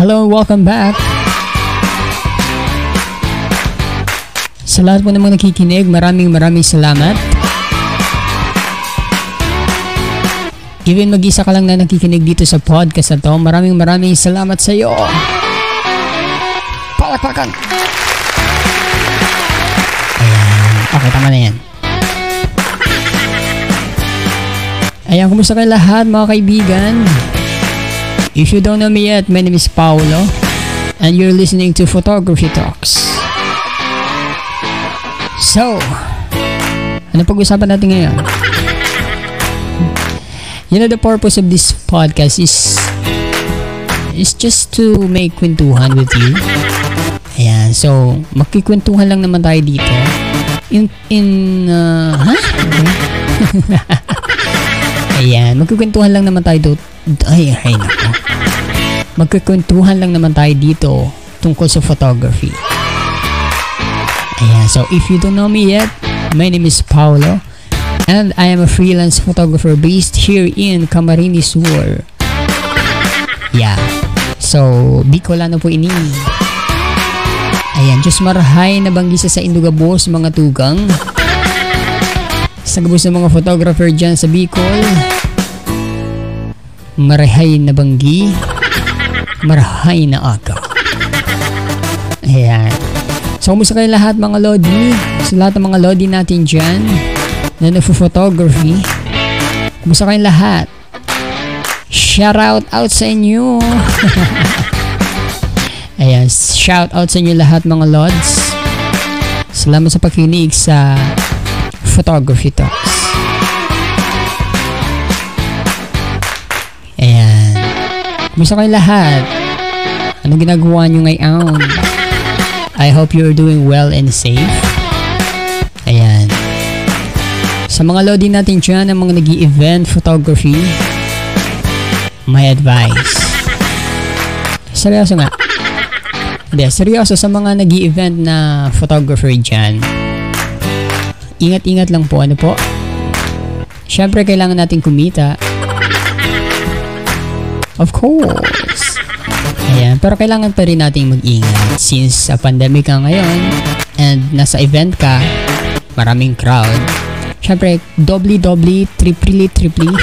Hello, welcome back. Sa lahat po namang nakikinig, maraming maraming salamat. Even mag-isa ka lang na nakikinig dito sa podcast na to, maraming maraming salamat sa iyo. Palakpakan! Ayan. Okay, tama na yan. Ayan, kumusta kayo lahat mga kaibigan? If you don't know me yet, my name is Paolo and you're listening to Photography Talks. So, ano pag-usapan natin ngayon? You know, the purpose of this podcast is is just to make kwentuhan with you. Ayan, so, magkikwentuhan lang naman tayo dito. In, in, uh, ha? Okay. Ayan, magkikwentuhan lang naman tayo dito. Ay, ay, nako. Magkikwentuhan lang naman tayo dito tungkol sa photography. Ayan, so if you don't know me yet, my name is Paolo and I am a freelance photographer based here in Camarines Sur. Yeah. So, Bicolano po ini. Ayan, Diyos marahay na banggisa sa Indugabos mga tugang. Sa gabos ng mga photographer dyan sa Bicol. Marahay na banggi. Marahay na aga. Ayan. So, kumusta kayo lahat mga Lodi? Sa lahat ng mga Lodi natin dyan na nagpo-photography. Kumusta kayong lahat? Shout out out sa inyo. Ayan, shout out sa inyo lahat mga Lods. Salamat sa pakinig sa Photography Talks. Kumusta kayong lahat? Anong ginagawa nyo ngayon? I hope you're doing well and safe. Ayan. Sa mga lodi natin dyan, ang mga nag event photography, my advice. Seryoso nga. Hindi, seryoso sa mga nag event na photographer dyan. Ingat-ingat lang po, ano po? Siyempre, kailangan natin kumita. Of course. Ayan, pero kailangan pa rin nating mag-ingat since sa pandemic ka ngayon and nasa event ka, maraming crowd. Siyempre, doubly, doubly, triply, triply.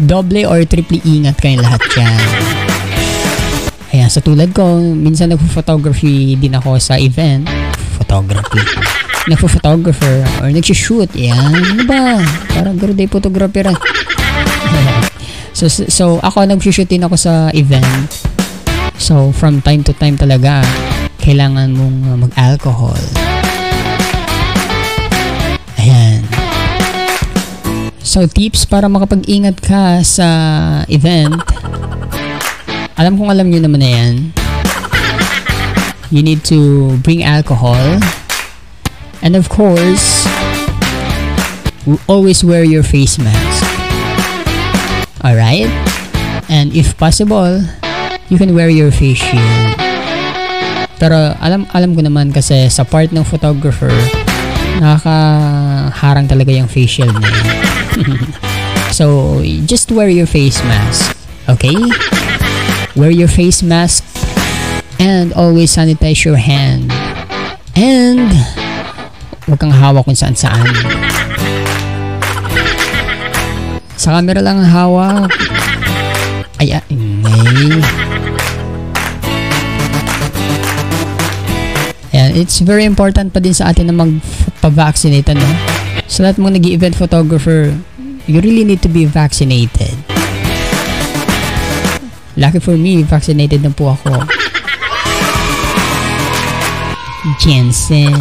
Doble or triply ingat kayong lahat dyan. Ayan, sa tulad ko, minsan nagpo-photography din ako sa event. Photography. Nagpo-photographer or nagsishoot. Ayan, ano ba? Parang birthday photographer. So, so ako nag-shoot din ako sa event. So, from time to time talaga, kailangan mong uh, mag-alcohol. Ayan. So, tips para makapag-ingat ka sa event. Alam kong alam nyo naman na yan. You need to bring alcohol. And of course, always wear your face mask. Alright? And if possible, you can wear your face shield. Pero alam alam ko naman kasi sa part ng photographer, nakakaharang talaga yung face shield na yun. so, just wear your face mask. Okay? Wear your face mask and always sanitize your hand. And huwag kang hawak kung saan saan. Sa camera lang ang hawak. Ay, ay. Ayan, it's very important pa din sa atin na magpa-vaccinate, ano? Sa lahat mong nag event photographer, you really need to be vaccinated. Lucky for me, vaccinated na po ako. Jensen.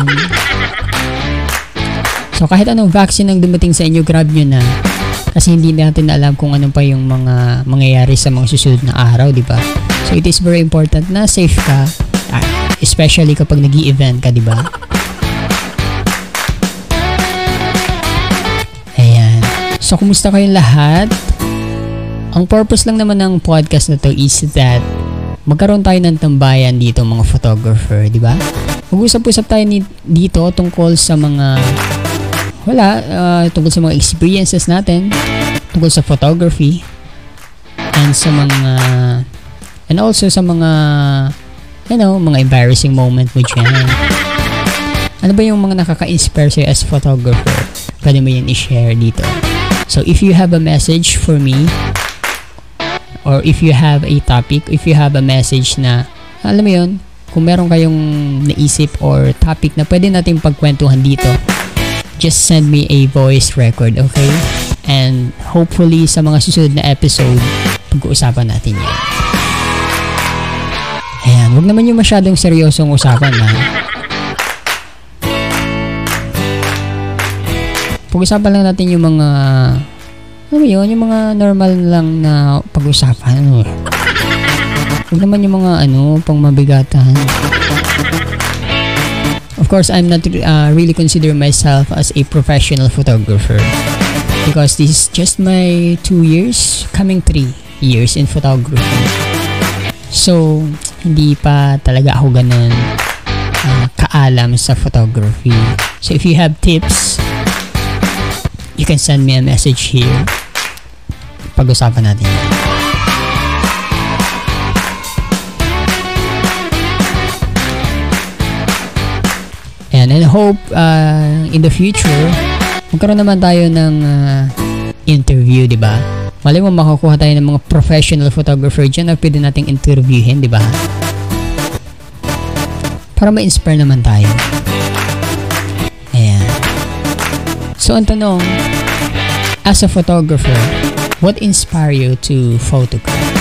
So, kahit anong vaccine ang dumating sa inyo, grab nyo na. Kasi hindi natin alam kung ano pa yung mga mangyayari sa mga susunod na araw, di ba? So it is very important na safe ka, especially kapag nag event ka, di ba? Ayan. So kumusta kayong lahat? Ang purpose lang naman ng podcast na to is that magkaroon tayo ng tambayan dito mga photographer, di ba? Mag-usap-usap tayo ni, dito tungkol sa mga wala, uh, tungkol sa mga experiences natin, tungkol sa photography, and sa mga And also sa mga, you know, mga embarrassing moment mo dyan. Ano ba yung mga nakaka-inspire sa'yo as photographer? Pwede mo yan i-share dito. So, if you have a message for me, or if you have a topic, if you have a message na, alam mo yun, kung meron kayong naisip or topic na pwede natin pagkwentuhan dito, just send me a voice record, okay? And hopefully sa mga susunod na episode, pag-uusapan natin yan. Ayan, wag naman yung masyadong seryosong usapan ha. Pag-usapan lang natin yung mga ano yun, yung mga normal lang na pag-usapan. Ano. Huwag naman yung mga ano, pang mabigatan. Of course, I'm not uh, really consider myself as a professional photographer because this is just my two years, coming three years in photography. So, hindi pa talaga ako ganun uh, kaalam sa photography. So, if you have tips, you can send me a message here. Pag-usapan natin yan. And hope uh, in the future, magkaroon naman tayo ng uh, interview, di ba? Malay mo makakuha tayo ng mga professional photographer dyan na pwede nating interviewin, di ba? Para ma-inspire naman tayo. Ayan. So, ang tanong, as a photographer, what inspire you to photograph?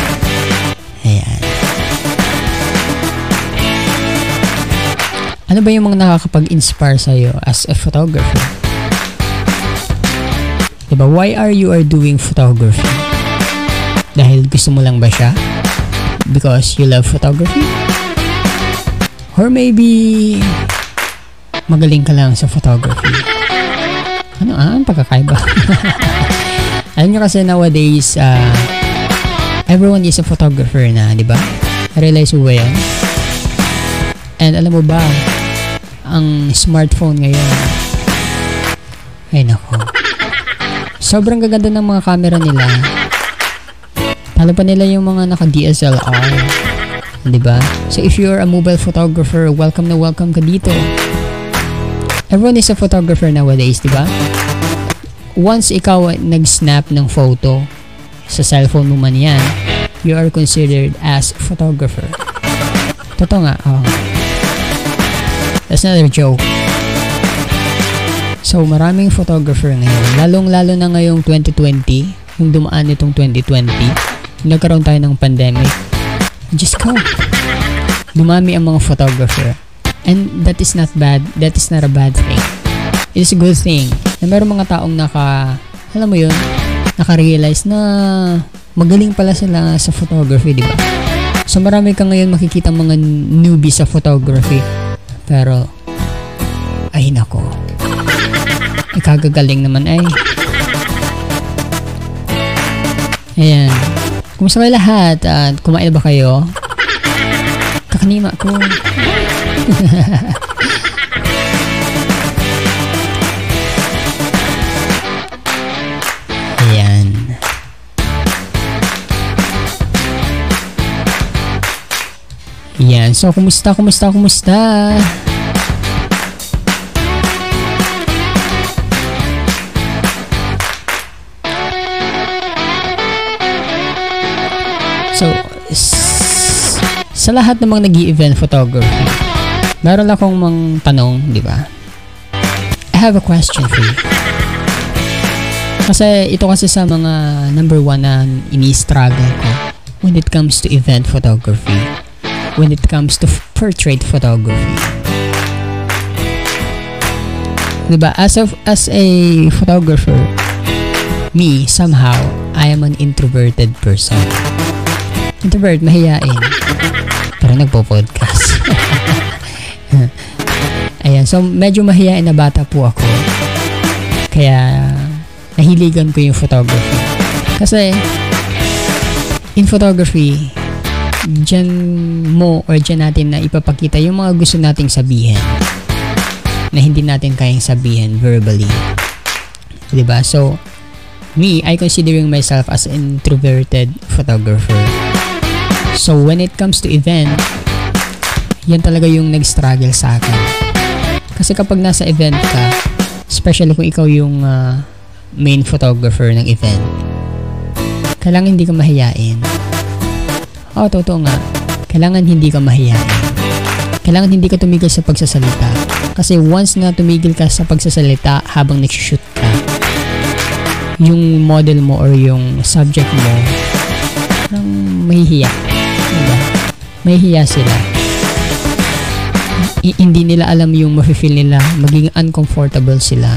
Ano ba yung mga nakakapag-inspire sa'yo as a photographer? Diba? Why are you are doing photography? Dahil gusto mo lang ba siya? Because you love photography? Or maybe magaling ka lang sa photography? Ano ah? Ang pagkakaiba? Alam nyo kasi nowadays, uh, everyone is a photographer na, di ba? Realize mo ba yan? And alam mo ba, ang smartphone ngayon, ay nako, sobrang gaganda ng mga camera nila. Talo pa nila yung mga naka DSLR. Di ba? So if you're a mobile photographer, welcome na welcome ka dito. Everyone is a photographer nowadays, di ba? Once ikaw nag-snap ng photo sa cellphone mo man yan, you are considered as photographer. Totoo nga, oh. That's not a joke. So, maraming photographer ngayon. Lalong-lalo na ngayong 2020, yung dumaan nitong 2020, nagkaroon tayo ng pandemic. Just go. Dumami ang mga photographer. And that is not bad. That is not a bad thing. It is a good thing na meron mga taong naka, alam mo yun, naka-realize na magaling pala sila sa photography, di ba? So marami ka ngayon makikita mga newbie sa photography. Pero, ay nako. Ikagagaling naman ay. Ayan. Kumusta kayo lahat? At kumain ba kayo? Kakanima ko. Ayan. Ayan. So, kumusta, kumusta, kumusta? So, sa lahat ng mga nag event photography, meron akong mang tanong, di ba? I have a question for you. Kasi ito kasi sa mga number one na ini-struggle ko when it comes to event photography, when it comes to portrait photography. Diba? As of as a photographer, me somehow I am an introverted person. Introvert, mahiyain. Pero nagpo-podcast. Ayan, so medyo mahiyain na bata po ako. Kaya nahiligan ko yung photography. Kasi in photography, dyan mo or dyan natin na ipapakita yung mga gusto nating sabihin na hindi natin kayang sabihin verbally. 'Di ba? So, me, I considering myself as an introverted photographer. So, when it comes to event, yan talaga yung nag-struggle sa akin. Kasi kapag nasa event ka, especially kung ikaw yung uh, main photographer ng event, kailangan hindi ka mahiyain. Oo, oh, totoo nga. Kailangan hindi ka mahiyain. Kailangan hindi ka tumigil sa pagsasalita. Kasi once na tumigil ka sa pagsasalita habang nag-shoot ka, yung model mo or yung subject mo, parang mahihiya. Diba? Mahihiya sila. I- hindi nila alam yung mafe-feel nila, maging uncomfortable sila.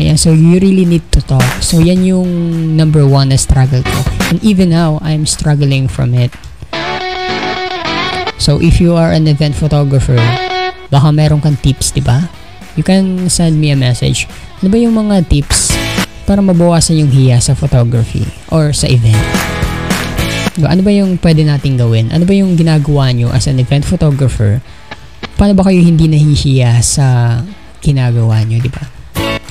Ayan, so you really need to talk. So yan yung number one na struggle ko. And even now, I'm struggling from it. So if you are an event photographer, baka meron kang tips, di ba? You can send me a message. Ano ba yung mga tips para mabawasan yung hiya sa photography or sa event? Ano ba yung pwede nating gawin? Ano ba yung ginagawa nyo as an event photographer? Paano ba kayo hindi nahihiya sa ginagawa nyo, di ba?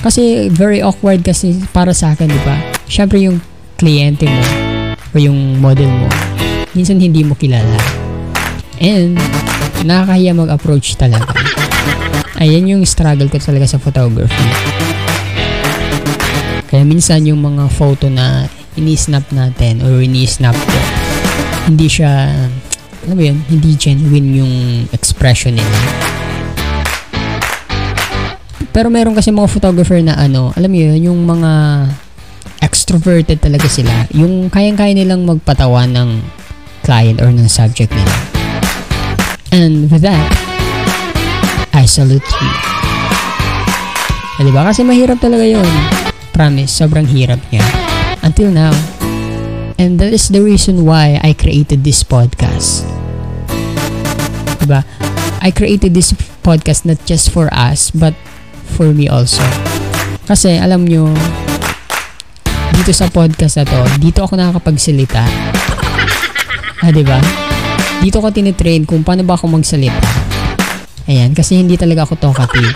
Kasi very awkward kasi para sa akin, di ba? Siyempre yung kliyente mo o yung model mo, minsan hindi mo kilala. And, nakakahiya mag-approach talaga. Ayan yung struggle ko talaga sa photography. Kaya minsan yung mga photo na ini-snap natin or ini-snap ko, hindi siya, alam mo yun, hindi genuine yung expression nila. Pero meron kasi mga photographer na ano, alam mo yun, yung mga extroverted talaga sila. Yung kayang-kaya nilang magpatawa ng client or ng subject nila. And with that, I salute you. Ah, diba? Kasi mahirap talaga yun. Promise, sobrang hirap niya. Until now. And that is the reason why I created this podcast. Diba? I created this podcast not just for us, but for me also. Kasi, alam nyo, dito sa podcast na to, dito ako nakakapagsalita. Ah, diba? Dito ko tinitrain kung paano ba ako magsalita. Ayan, kasi hindi talaga ako talkative.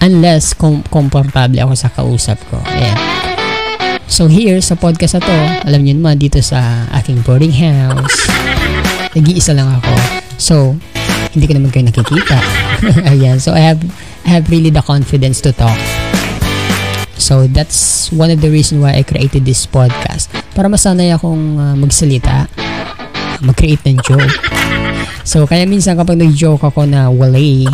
Unless com- komportable ako sa kausap ko. Ayan. So here, sa podcast na to, alam niyo naman, dito sa aking boarding house, nag-iisa lang ako. So, hindi ko naman kayo nakikita. Ayan, so I have, I have really the confidence to talk. So, that's one of the reason why I created this podcast. Para masanay akong uh, magsalita, mag-create ng joke. So, kaya minsan kapag nag-joke ako na walay,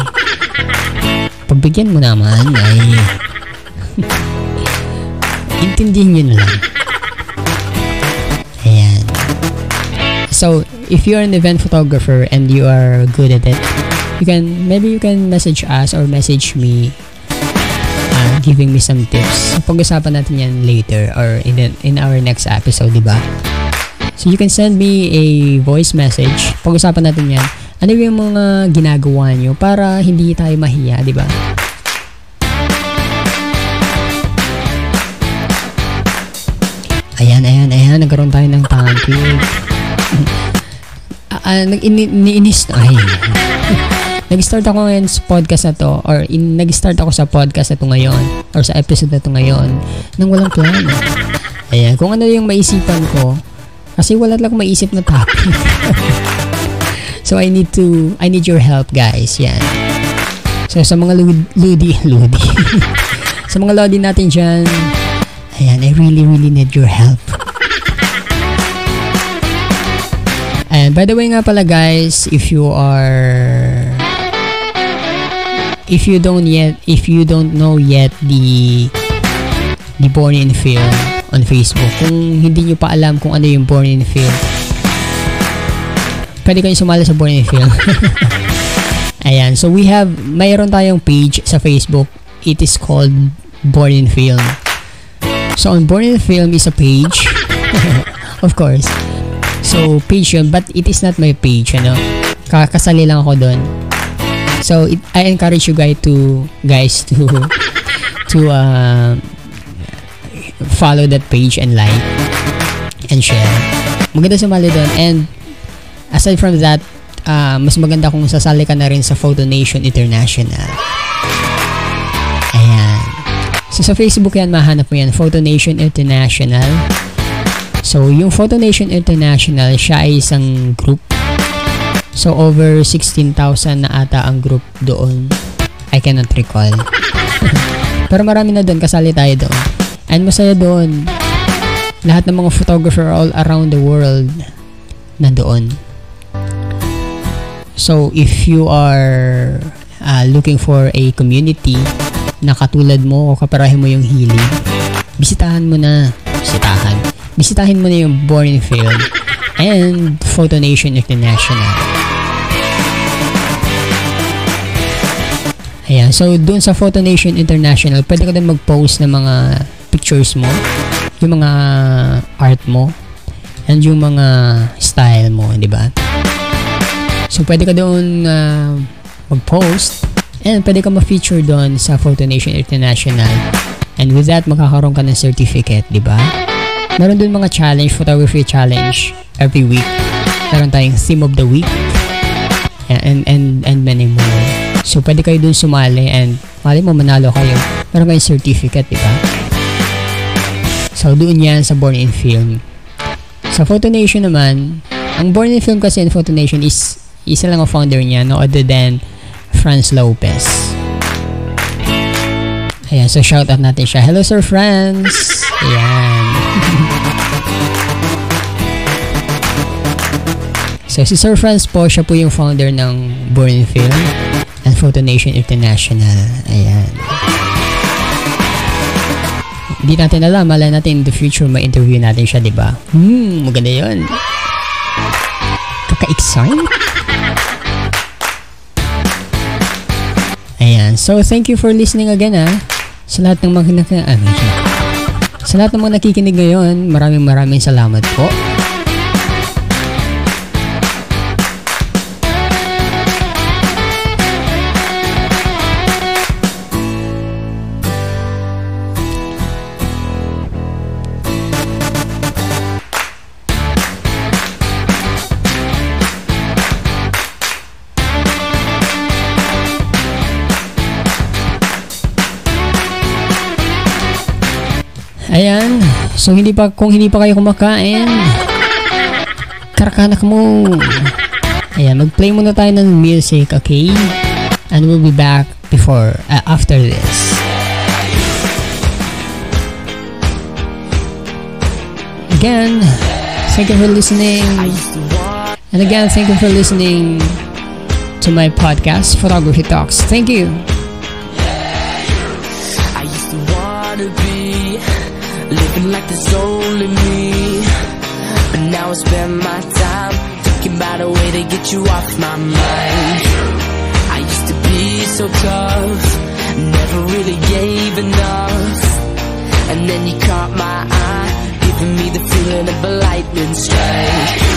pagbigyan mo naman ay intindihin nyo na lang. Ayan. So, if you're an event photographer and you are good at it, you can, maybe you can message us or message me uh, giving me some tips. Pag-usapan natin yan later or in, the, in our next episode, di ba? So, you can send me a voice message. Pag-usapan natin yan. Ano yung mga ginagawa nyo para hindi tayo mahiya, di ba? Ayan, ayan, ayan. Nagkaroon tayo ng topic. uh, nag-inis na. Ay. nag-start ako ngayon sa podcast na to or in, nag-start ako sa podcast na to ngayon or sa episode na to ngayon nang walang plano. Ayan, kung ano yung maisipan ko kasi wala lang maisip na topic. so I need to I need your help guys. Yan. So sa mga ludi, ludi, ludi. sa mga lodi natin dyan, Ayan, I really, really need your help. And by the way nga pala guys, if you are if you don't yet if you don't know yet the the Born in Film on Facebook, kung hindi nyo pa alam kung ano yung Born in Film, pwede kayo sumali sa Born in Film. Ayan, so we have, mayroon tayong page sa Facebook. It is called Born in Film. So, on Born in Film is a page. of course. So, page yun, but it is not my page, ano. Kakasali lang ako doon. So, it, I encourage you guys to, guys to, to, uh, follow that page and like, and share. Maganda sumali doon. And, aside from that, uh, mas maganda kung sasali ka na rin sa Photo Nation International. So, sa Facebook yan, mahanap mo yan, Photo Nation International. So, yung Photo Nation International, siya ay isang group. So, over 16,000 na ata ang group doon. I cannot recall. Pero marami na doon, kasali tayo doon. And masaya doon. Lahat ng mga photographer all around the world nandoon. So, if you are uh, looking for a community na katulad mo o kaparahe mo yung healing, bisitahan mo na. Bisitahan bisitahin mo na yung Born Film and Photo Nation International. Ayan, so doon sa Photo Nation International, pwede ka din mag-post ng mga pictures mo, yung mga art mo, and yung mga style mo, di ba? So, pwede ka doon uh, mag-post and pwede ka ma-feature doon sa Photo Nation International. And with that, magkakaroon ka ng certificate, di ba? Meron dun mga challenge, photography challenge every week. Meron tayong theme of the week and and and many more. So pwede kayo dun sumali and mali mo manalo kayo. Meron kayong certificate, di ba? So doon yan sa Born in Film. Sa Photo Nation naman, ang Born in Film kasi in Photo Nation is isa lang ang founder niya, no other than Franz Lopez. Ayan, so shout out natin siya. Hello Sir Franz! Ayan. So, si Sir Franz po, siya po yung founder ng Born Film and Photo Nation International. Ayan. Hindi natin alam, malay natin in the future may interview natin siya, di ba? Hmm, maganda yun. Kaka-excite? Ayan. So, thank you for listening again, ha. Sa lahat ng mga ah, sa lahat ng mga nakikinig ngayon, maraming maraming salamat po. So, hindi pa, kung hindi pa kayo kumakain, karakanak mo. Ayan, mag-play muna tayo ng music, okay? And we'll be back before, uh, after this. Again, thank you for listening. And again, thank you for listening to my podcast, Photography Talks. Thank you. Living like there's only me. But now I spend my time Thinking about a way to get you off my mind. I used to be so tough Never really gave enough. And then you caught my eye Giving me the feeling of a lightning strike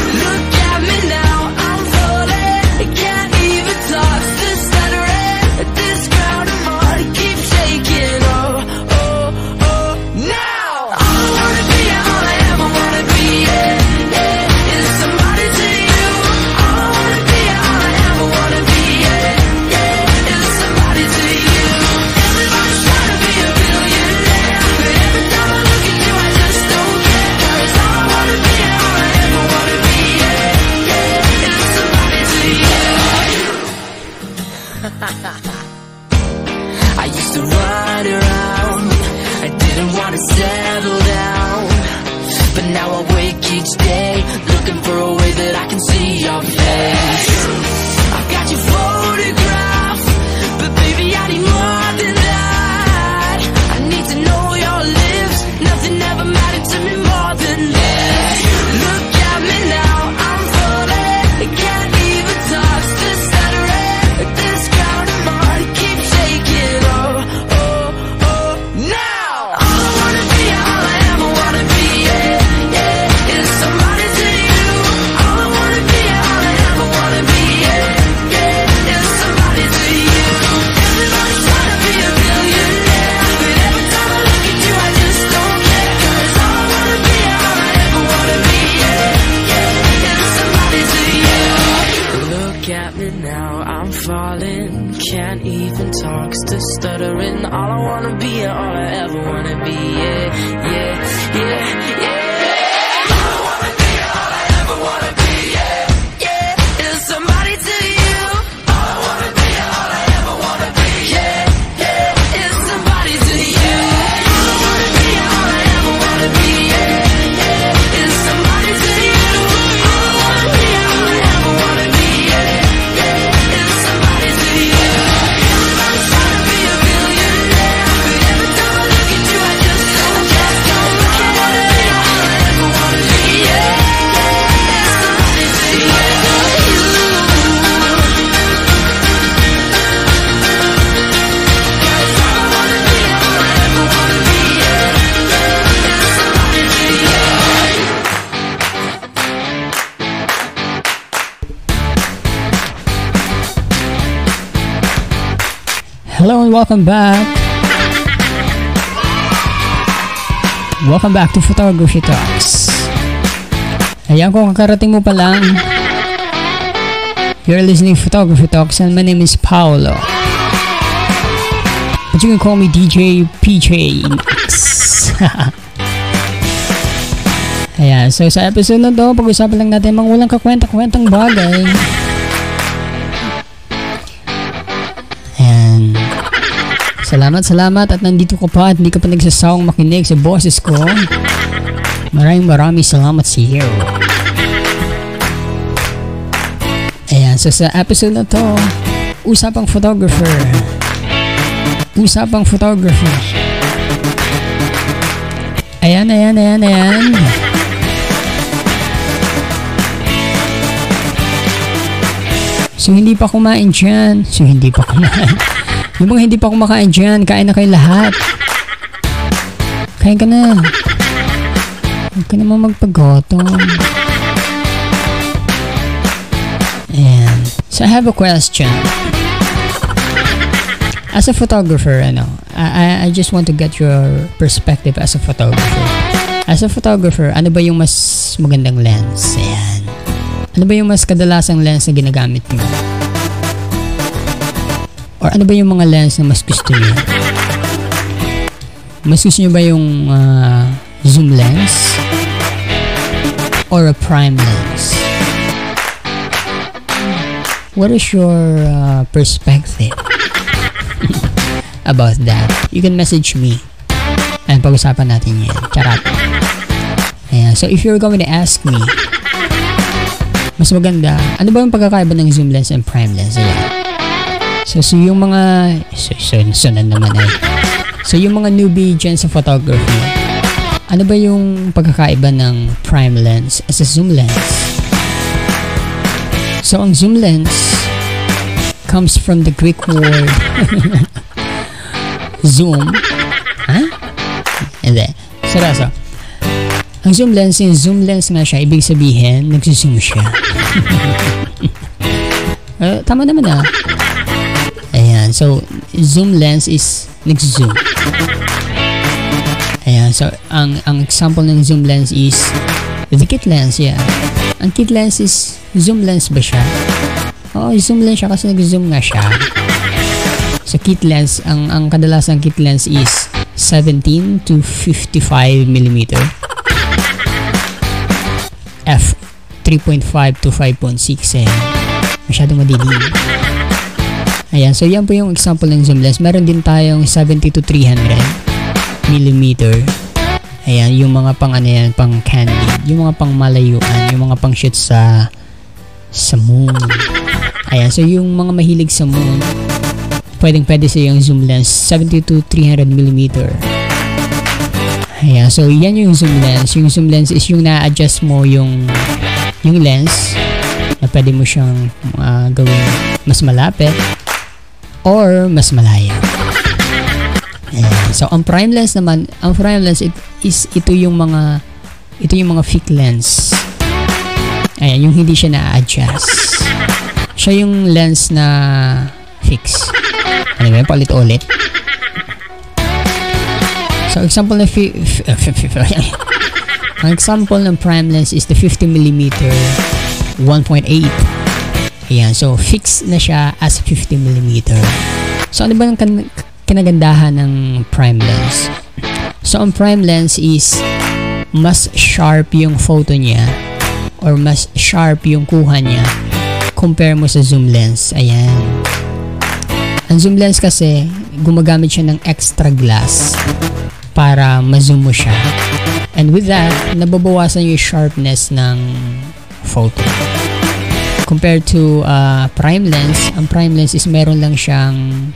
welcome back. Welcome back to Photography Talks. Ayan kung kakarating mo pa lang, you're listening to Photography Talks and my name is Paolo. But you can call me DJ PJ Ayan, so sa episode na to, pag-usapan lang natin mga walang kakwenta-kwentang bagay. Salamat, salamat at nandito ka pa at hindi ka pa nagsasawang makinig sa boses ko. Maraming maraming salamat sa iyo. Ayan, so sa episode na to, usapang photographer. Usapang photographer. Ayan, ayan, ayan, ayan. So, hindi pa kumain dyan. So, hindi pa kumain. Yung mga hindi pa kumakain dyan, kain na kayo lahat. Kain ka na. Huwag ka naman magpagotom. Ayan. So, I have a question. As a photographer, ano, I, I just want to get your perspective as a photographer. As a photographer, ano ba yung mas magandang lens? Ayan. Ano ba yung mas kadalasang lens na ginagamit mo? Or ano ba yung mga lens na mas gusto niyo? Mas gusto niyo ba yung uh, zoom lens? Or a prime lens? What is your uh, perspective about that? You can message me. And pag-usapan natin yan. Charot. Ayan. So, if you're going to ask me, mas maganda, ano ba yung pagkakaiba ng zoom lens and prime lens? Ayan. So, so yung mga, so, so, so na naman ay, so yung mga newbie dyan sa photography, ano ba yung pagkakaiba ng prime lens as a zoom lens? So, ang zoom lens comes from the Greek word zoom. Ha? Huh? Hindi. Seryoso. Ang zoom lens, yung zoom lens nga siya, ibig sabihin, nagsuzoom siya. uh, tama naman ah. Ayan. So, zoom lens is nag-zoom. Ayan. So, ang, ang example ng zoom lens is the kit lens. Yeah. Ang kit lens is zoom lens ba siya? Oo, zoom lens siya kasi nag-zoom nga siya. So, kit lens, ang, ang kadalasang kit lens is 17 to 55 mm. F 3.5 to 5.6 eh. Masyadong madilim. Ayan, so yan po yung example ng zoom lens. Meron din tayong 70 to 300 millimeter. Ayan, yung mga pang ano yan, pang candid. Yung mga pang malayuan, yung mga pang shoot sa sa moon. Ayan, so yung mga mahilig sa moon, pwedeng pwede sa yung zoom lens 70 to 300 millimeter. Ayan, so yan yung zoom lens. Yung zoom lens is yung na-adjust mo yung yung lens na pwede mo siyang uh, gawing mas malapit or mas malaya. So, ang prime lens naman, ang prime lens it, is ito yung mga ito yung mga fake lens. Ayan, yung hindi siya na-adjust. Siya yung lens na fix. Ano ba palit ulit. So, example na fi- f- f- f- ang example ng prime lens is the 50mm 1.8 Ayan, so fixed na siya as 50mm. So ano ba kan- kinagandahan ng prime lens? So ang prime lens is mas sharp yung photo niya or mas sharp yung kuha niya compare mo sa zoom lens. Ayan. Ang zoom lens kasi gumagamit siya ng extra glass para ma-zoom mo siya. And with that, nababawasan yung sharpness ng photo compared to uh, prime lens, ang prime lens is meron lang siyang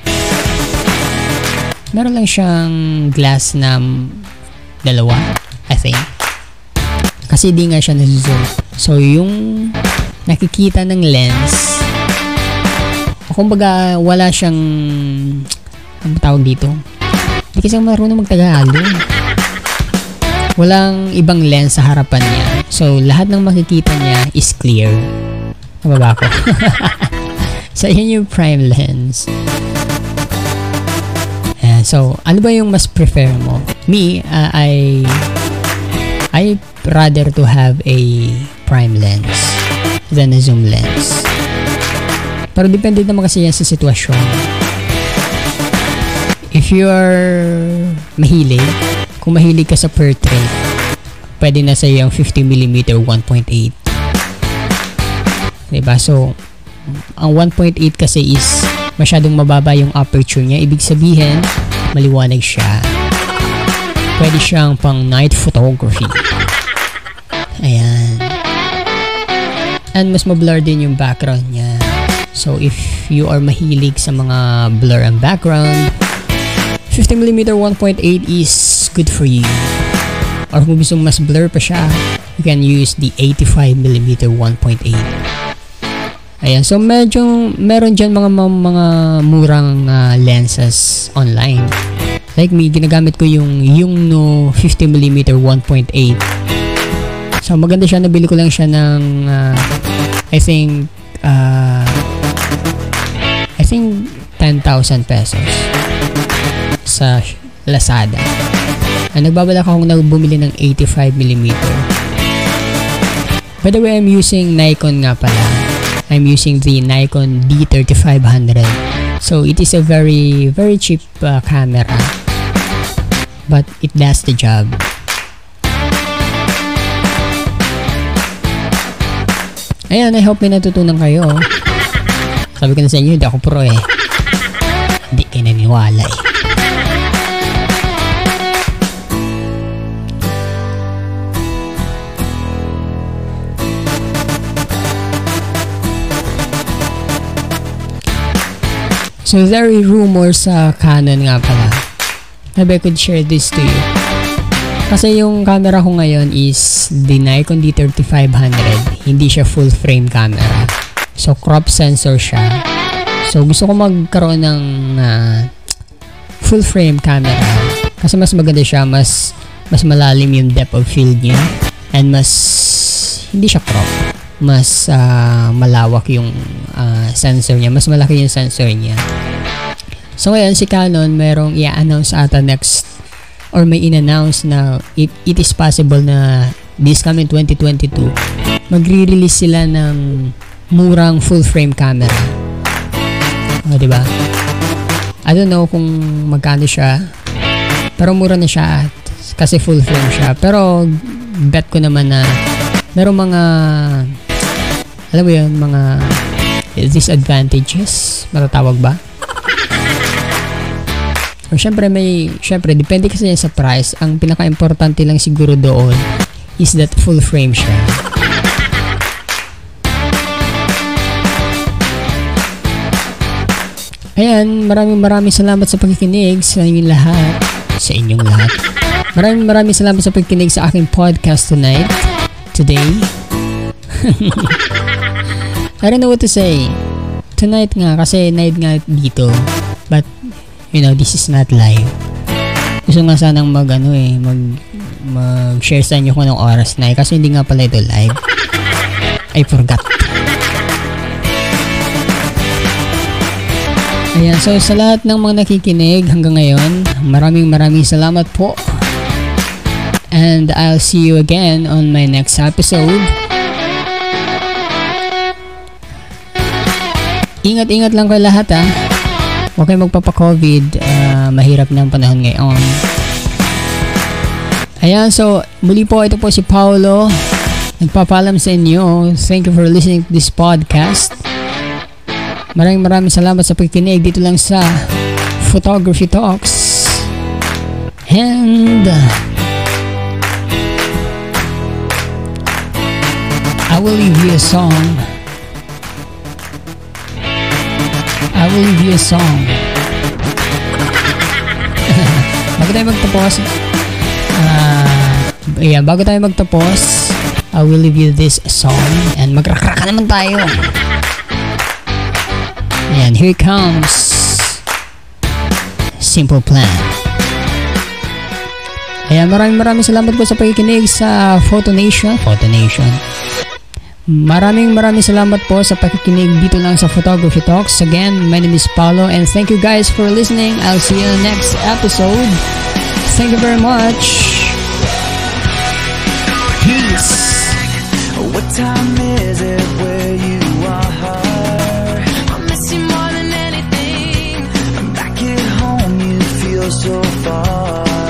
meron lang siyang glass na dalawa, I think. Kasi di nga siya nag-zoom. So, yung nakikita ng lens, kumbaga wala siyang ang tawag dito. Hindi kasi marunong magtagalog. Walang ibang lens sa harapan niya. So, lahat ng makikita niya is clear. Nababa ko. so, yun yung prime lens. So, ano ba yung mas prefer mo? Me, uh, I I rather to have a prime lens than a zoom lens. Pero depende naman kasi yan sa sitwasyon. If you are mahilig, kung mahilig ka sa portrait, pwede na sa yung 50mm 1.8. Diba? So, ang 1.8 kasi is masyadong mababa yung aperture niya. Ibig sabihin, maliwanag siya. Pwede siyang pang night photography. Ayan. And mas mablur din yung background niya. So, if you are mahilig sa mga blur ang background, 50mm 1.8 is good for you. Or kung gusto mas blur pa siya, you can use the 85mm 1.8. Ayan, so medyo meron dyan mga mga murang uh, lenses online. Like me, ginagamit ko yung yung no 50mm 1.8. So maganda siya, nabili ko lang siya ng uh, I think uh, I think 10,000 pesos sa Lazada. Ay, nagbabalak akong nagbumili ng 85mm. By the way, I'm using Nikon nga pala. I'm using the Nikon D3500. So it is a very very cheap uh, camera but it does the job. Ayan, I hope may natutunan kayo. Sabi ko na sa inyo, hindi ako pro eh. Hindi kayo naniniwala eh. So there are rumors sa Canon nga pala. Maybe I could share this to you. Kasi yung camera ko ngayon is the Nikon D3500. Hindi siya full frame camera. So crop sensor siya. So gusto ko magkaroon ng uh, full frame camera. Kasi mas maganda siya, mas mas malalim yung depth of field niya and mas hindi siya crop mas uh, malawak yung uh, sensor niya. Mas malaki yung sensor niya. So ngayon si Canon merong i-announce ata next or may in-announce na it, it is possible na this coming 2022 magre-release sila ng murang full frame camera. O, di ba? I don't know kung magkano siya. Pero mura na siya kasi full frame siya. Pero bet ko naman na merong mga alam mo yun, mga disadvantages, matatawag ba? O syempre may, syempre depende kasi sa price. Ang pinaka-importante lang siguro doon is that full frame siya. Ayan, maraming maraming salamat sa pagkikinig sa inyong lahat. Sa inyong lahat. Maraming maraming salamat sa pagkikinig sa aking podcast tonight. Today. I don't know what to say. Tonight nga, kasi night nga dito. But, you know, this is not live. Gusto nga sanang mag, ano eh, mag, mag-share sa inyo kung anong oras na eh. Kasi hindi nga pala ito live. I forgot. Ayan, so sa lahat ng mga nakikinig hanggang ngayon, maraming maraming salamat po. And I'll see you again on my next episode. Ingat-ingat lang kayo lahat ha. Huwag kayo magpapa-COVID. Uh, mahirap na ang panahon ngayon. Ayan, so muli po ito po si Paolo. Nagpapalam sa inyo. Thank you for listening to this podcast. Maraming maraming salamat sa pagkinig dito lang sa Photography Talks. And I will leave you a song I will leave you a song. bago tayo magtapos, uh, yeah, bago tayo magtapos, I will leave you this song and magrakraka naman tayo. Ayan, here comes Simple Plan. Ayan, maraming maraming salamat po sa pakikinig sa Photo Nation. Photo Nation. Maraming maraming salamat po sa pakikinig dito lang sa Photography Talks. Again, my name is Paolo and thank you guys for listening. I'll see you in the next episode. Thank you very much. Peace. What time is it where you are? I miss you more than anything. Back at home you feel so far.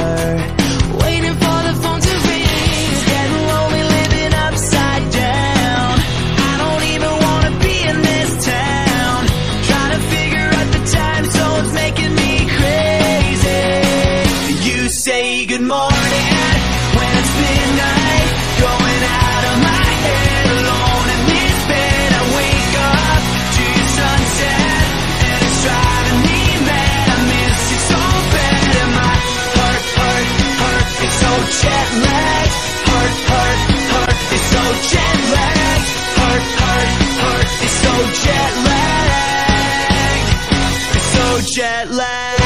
jet lag. Heart, heart, heart is so jet lag. Heart, heart, heart is so jet lag. It's so jet lag.